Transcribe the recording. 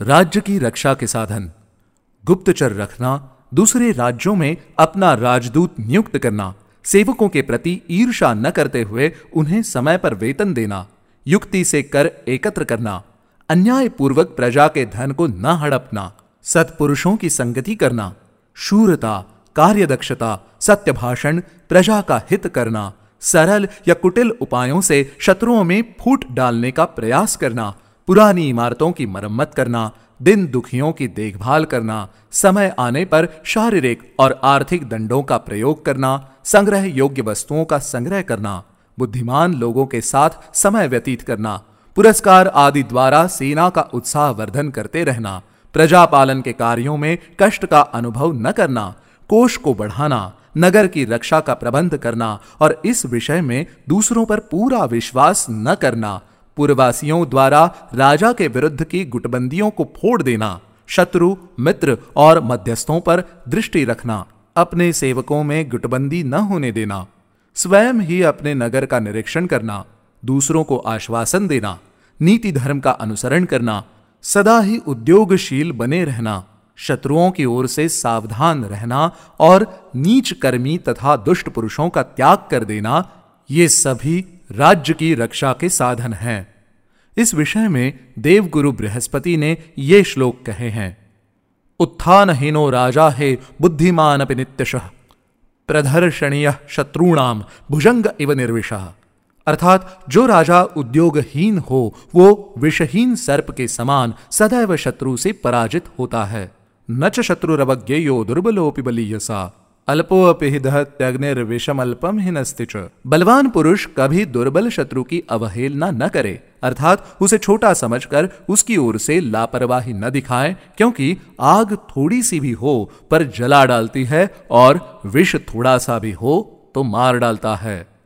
राज्य की रक्षा के साधन। गुप्तचर रखना, दूसरे राज्यों में अपना राजदूत नियुक्त करना, सेवकों के प्रति ईर्षा न करते हुए उन्हें समय पर वेतन देना, युक्ति से कर एकत्र करना अन्याय पूर्वक प्रजा के धन को न हड़पना, सत्पुरुषों की संगति करना, शूरता, कार्यदक्षता सत्य भाषण प्रजा का हित करना, सरल या कुटिल उपायों से शत्रुओं में फूट डालने का प्रयास करना पुरानी इमारतों की मरम्मत करना, दिन दुखियों की देखभाल करना, समय आने पर शारीरिक और आर्थिक दंडों का प्रयोग करना, संग्रह योग्य वस्तुओं का संग्रह करना, बुद्धिमान लोगों के साथ समय व्यतीत करना, पुरस्कार आदि द्वारा सेना का उत्साह वर्धन करते रहना प्रजा पालन के कार्यों में कष्ट का अनुभव न करना, कोष को बढ़ाना, नगर की रक्षा का प्रबंध करना और इस विषय में दूसरों पर पूरा विश्वास न करना पूर्ववासियों द्वारा राजा के विरुद्ध की गुटबंदियों को फोड़ देना, शत्रु, मित्र और मध्यस्थों पर दृष्टि रखना, अपने सेवकों में गुटबंदी न होने देना, स्वयं ही अपने नगर का निरीक्षण करना, दूसरों को आश्वासन देना, नीति धर्म का अनुसरण करना, सदा ही उद्योगशील बने रहना, शत्रुओं की ओर से सावधान रहना और नीच कर्मी तथा दुष्ट पुरुषों का त्याग कर देना, ये सभी राज्य की रक्षा के साधन हैं। इस विषय में देवगुरु बृहस्पति ने ये श्लोक कहे हैं। उत्थानहीनो राजा है बुद्धिमान अपि नित्यश शत्रुणाम भुजंग इव निर्विश। अर्थात जो राजा उद्योगहीन हो, वो विषहीन सर्प के समान सदैव शत्रु से पराजित होता है। न च शत्रुरवज्ञेयो दुर्बलोपि बलीयसा अल्पोपि दहत्यग्निर्विषम अल्पम ही नस्तिच बलवान पुरुष कभी दुर्बल शत्रु की अवहेलना न करे। अर्थात उसे छोटा समझकर उसकी ओर से लापरवाही न दिखाएँ, क्योंकि आग थोड़ी सी भी हो पर जला डालती है और विष थोड़ा सा भी हो तो मार डालता है।